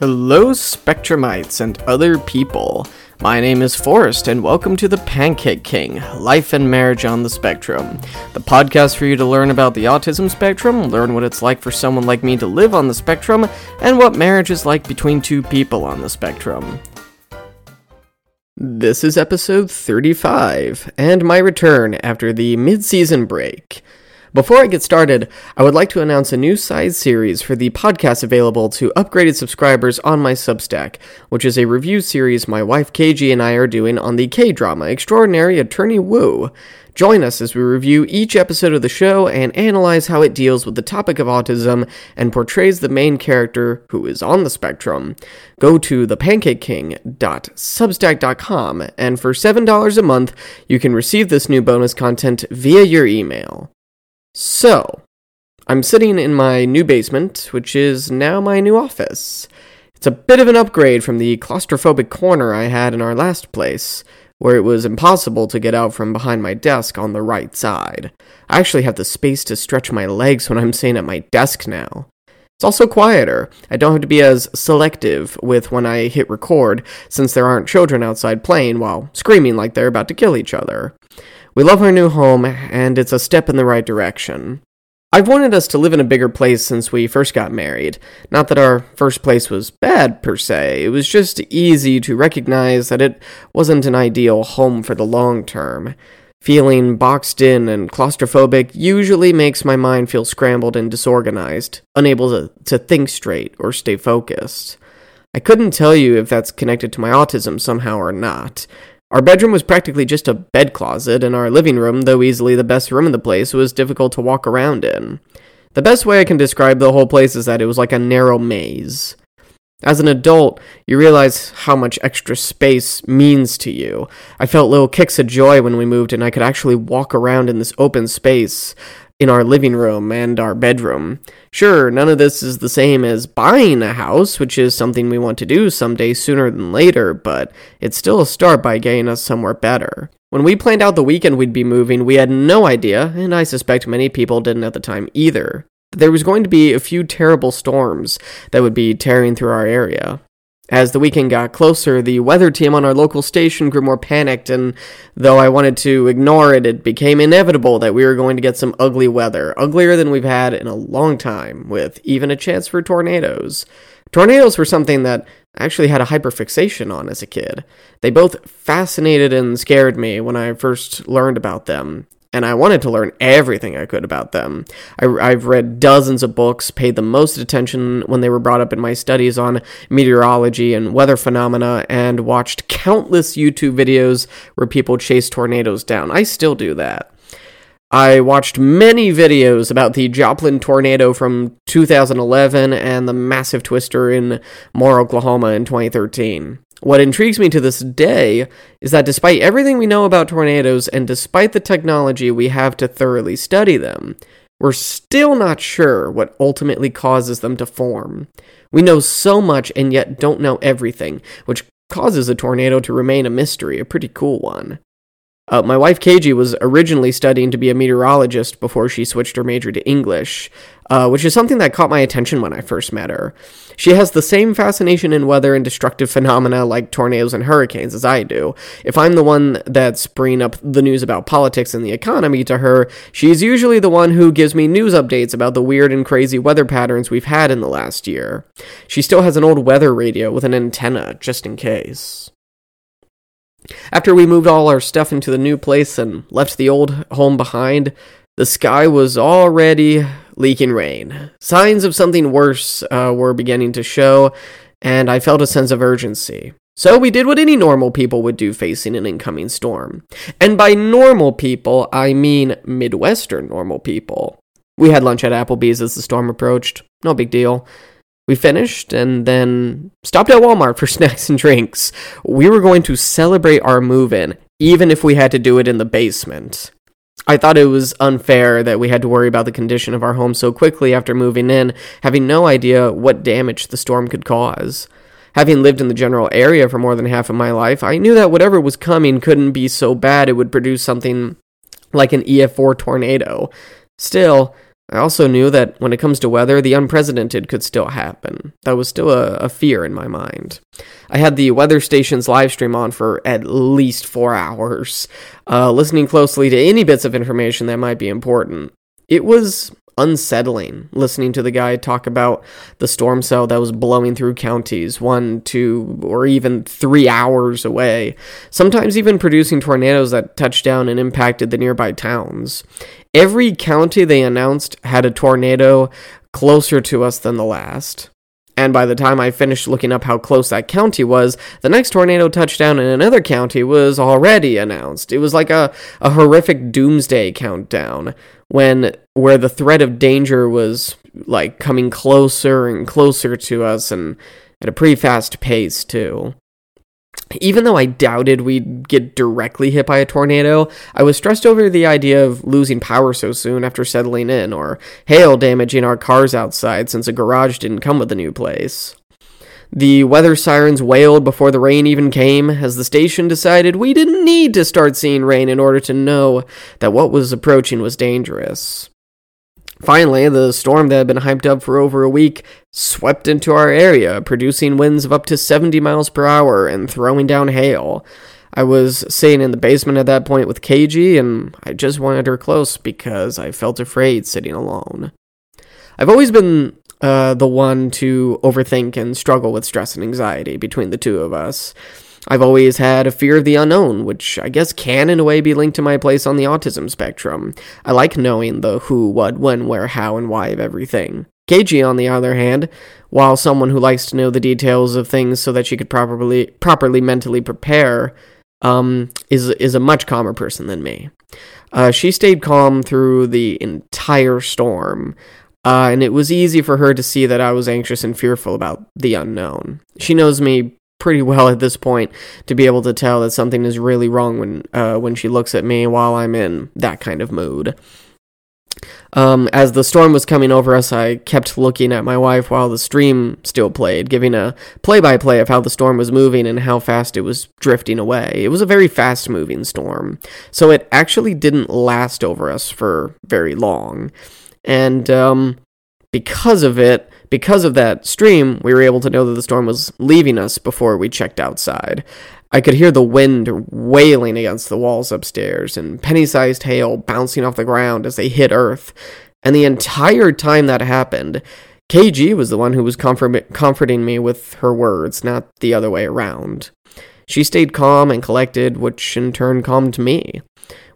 Hello, Spectrumites and other people. My name is Forrest, and welcome to the Pancake King Life and Marriage on the Spectrum, the podcast for you to learn about the autism spectrum, learn what it's like for someone like me to live on the spectrum, and what marriage is like between two people on the spectrum. This is episode 35, and my return after the mid season break. Before I get started, I would like to announce a new side series for the podcast available to upgraded subscribers on my Substack, which is a review series my wife KG and I are doing on the K drama Extraordinary Attorney Woo. Join us as we review each episode of the show and analyze how it deals with the topic of autism and portrays the main character who is on the spectrum. Go to thepancakeking.substack.com and for $7 a month, you can receive this new bonus content via your email. So, I'm sitting in my new basement, which is now my new office. It's a bit of an upgrade from the claustrophobic corner I had in our last place, where it was impossible to get out from behind my desk on the right side. I actually have the space to stretch my legs when I'm sitting at my desk now. It's also quieter. I don't have to be as selective with when I hit record, since there aren't children outside playing while screaming like they're about to kill each other. We love our new home, and it's a step in the right direction. I've wanted us to live in a bigger place since we first got married. Not that our first place was bad, per se, it was just easy to recognize that it wasn't an ideal home for the long term. Feeling boxed in and claustrophobic usually makes my mind feel scrambled and disorganized, unable to, to think straight or stay focused. I couldn't tell you if that's connected to my autism somehow or not. Our bedroom was practically just a bed closet, and our living room, though easily the best room in the place, was difficult to walk around in. The best way I can describe the whole place is that it was like a narrow maze. As an adult, you realize how much extra space means to you. I felt little kicks of joy when we moved and I could actually walk around in this open space in our living room and our bedroom. Sure, none of this is the same as buying a house, which is something we want to do someday sooner than later, but it's still a start by getting us somewhere better. When we planned out the weekend we'd be moving, we had no idea, and I suspect many people didn't at the time either, there was going to be a few terrible storms that would be tearing through our area. As the weekend got closer, the weather team on our local station grew more panicked, and though I wanted to ignore it, it became inevitable that we were going to get some ugly weather, uglier than we've had in a long time, with even a chance for tornadoes. Tornadoes were something that I actually had a hyperfixation on as a kid. They both fascinated and scared me when I first learned about them and I wanted to learn everything I could about them. I, have read dozens of books, paid the most attention when they were brought up in my studies on meteorology and weather phenomena, and watched countless YouTube videos where people chase tornadoes down. I still do that. I watched many videos about the Joplin tornado from 2011 and the massive twister in Moore, Oklahoma in 2013. What intrigues me to this day is that despite everything we know about tornadoes and despite the technology we have to thoroughly study them, we're still not sure what ultimately causes them to form. We know so much and yet don't know everything, which causes a tornado to remain a mystery, a pretty cool one. Uh, my wife KG was originally studying to be a meteorologist before she switched her major to English, uh, which is something that caught my attention when I first met her. She has the same fascination in weather and destructive phenomena like tornadoes and hurricanes as I do. If I'm the one that's bringing up the news about politics and the economy to her, she's usually the one who gives me news updates about the weird and crazy weather patterns we've had in the last year. She still has an old weather radio with an antenna, just in case. After we moved all our stuff into the new place and left the old home behind, the sky was already leaking rain. Signs of something worse uh, were beginning to show, and I felt a sense of urgency. So we did what any normal people would do facing an incoming storm. And by normal people, I mean Midwestern normal people. We had lunch at Applebee's as the storm approached. No big deal. We finished and then stopped at Walmart for snacks and drinks. We were going to celebrate our move in, even if we had to do it in the basement. I thought it was unfair that we had to worry about the condition of our home so quickly after moving in, having no idea what damage the storm could cause. Having lived in the general area for more than half of my life, I knew that whatever was coming couldn't be so bad it would produce something like an EF4 tornado. Still, I also knew that when it comes to weather, the unprecedented could still happen. That was still a, a fear in my mind. I had the weather station's live stream on for at least four hours, uh, listening closely to any bits of information that might be important. It was unsettling listening to the guy talk about the storm cell that was blowing through counties one, two, or even three hours away, sometimes even producing tornadoes that touched down and impacted the nearby towns. Every county they announced had a tornado closer to us than the last. And by the time I finished looking up how close that county was, the next tornado touchdown in another county was already announced. It was like a, a horrific doomsday countdown when where the threat of danger was like coming closer and closer to us and at a pretty fast pace too. Even though I doubted we'd get directly hit by a tornado, I was stressed over the idea of losing power so soon after settling in, or hail damaging our cars outside since a garage didn't come with the new place. The weather sirens wailed before the rain even came, as the station decided we didn't need to start seeing rain in order to know that what was approaching was dangerous. Finally, the storm that had been hyped up for over a week swept into our area, producing winds of up to 70 miles per hour and throwing down hail. I was sitting in the basement at that point with KG, and I just wanted her close because I felt afraid sitting alone. I've always been uh, the one to overthink and struggle with stress and anxiety between the two of us. I've always had a fear of the unknown, which I guess can in a way be linked to my place on the autism spectrum. I like knowing the who, what, when, where, how, and why of everything. KG, on the other hand, while someone who likes to know the details of things so that she could properly properly mentally prepare, um, is is a much calmer person than me. Uh, she stayed calm through the entire storm, uh, and it was easy for her to see that I was anxious and fearful about the unknown. She knows me pretty well at this point to be able to tell that something is really wrong when uh, when she looks at me while I'm in that kind of mood. Um, as the storm was coming over us, I kept looking at my wife while the stream still played, giving a play by play of how the storm was moving and how fast it was drifting away. It was a very fast moving storm, so it actually didn't last over us for very long. And um, because of it, because of that stream, we were able to know that the storm was leaving us before we checked outside. I could hear the wind wailing against the walls upstairs and penny sized hail bouncing off the ground as they hit Earth. And the entire time that happened, KG was the one who was comfort- comforting me with her words, not the other way around. She stayed calm and collected, which in turn calmed me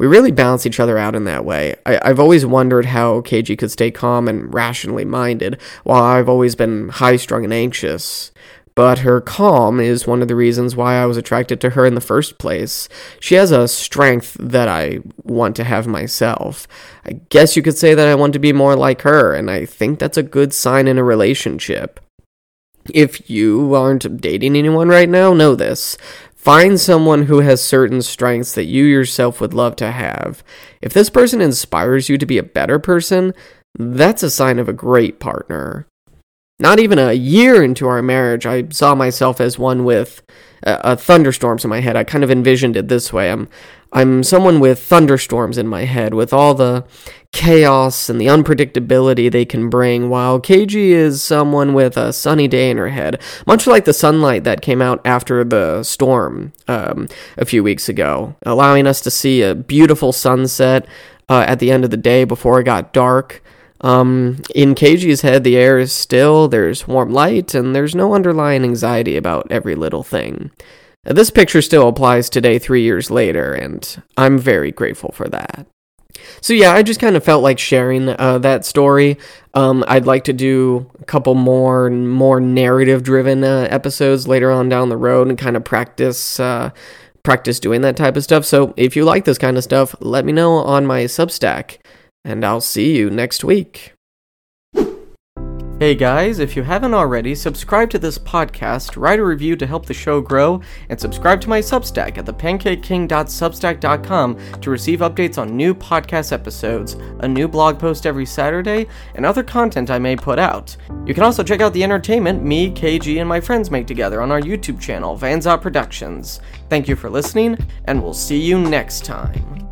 we really balance each other out in that way. I, have always wondered how KG could stay calm and rationally minded, while I've always been high strung and anxious. But her calm is one of the reasons why I was attracted to her in the first place. She has a strength that I want to have myself. I guess you could say that I want to be more like her, and I think that's a good sign in a relationship. If you aren't dating anyone right now, know this. Find someone who has certain strengths that you yourself would love to have. If this person inspires you to be a better person, that's a sign of a great partner. Not even a year into our marriage, I saw myself as one with uh, thunderstorms in my head. I kind of envisioned it this way. I'm I'm someone with thunderstorms in my head, with all the chaos and the unpredictability they can bring, while KG is someone with a sunny day in her head, much like the sunlight that came out after the storm um, a few weeks ago, allowing us to see a beautiful sunset uh, at the end of the day before it got dark. Um, in KG's head, the air is still, there's warm light, and there's no underlying anxiety about every little thing. This picture still applies today, three years later, and I'm very grateful for that. So yeah, I just kind of felt like sharing uh, that story. Um, I'd like to do a couple more more narrative driven uh, episodes later on down the road and kind of practice uh, practice doing that type of stuff. So if you like this kind of stuff, let me know on my Substack, and I'll see you next week. Hey guys, if you haven't already, subscribe to this podcast, write a review to help the show grow, and subscribe to my Substack at thepancakeking.substack.com to receive updates on new podcast episodes, a new blog post every Saturday, and other content I may put out. You can also check out the entertainment me, KG, and my friends make together on our YouTube channel, Vanzot Productions. Thank you for listening, and we'll see you next time.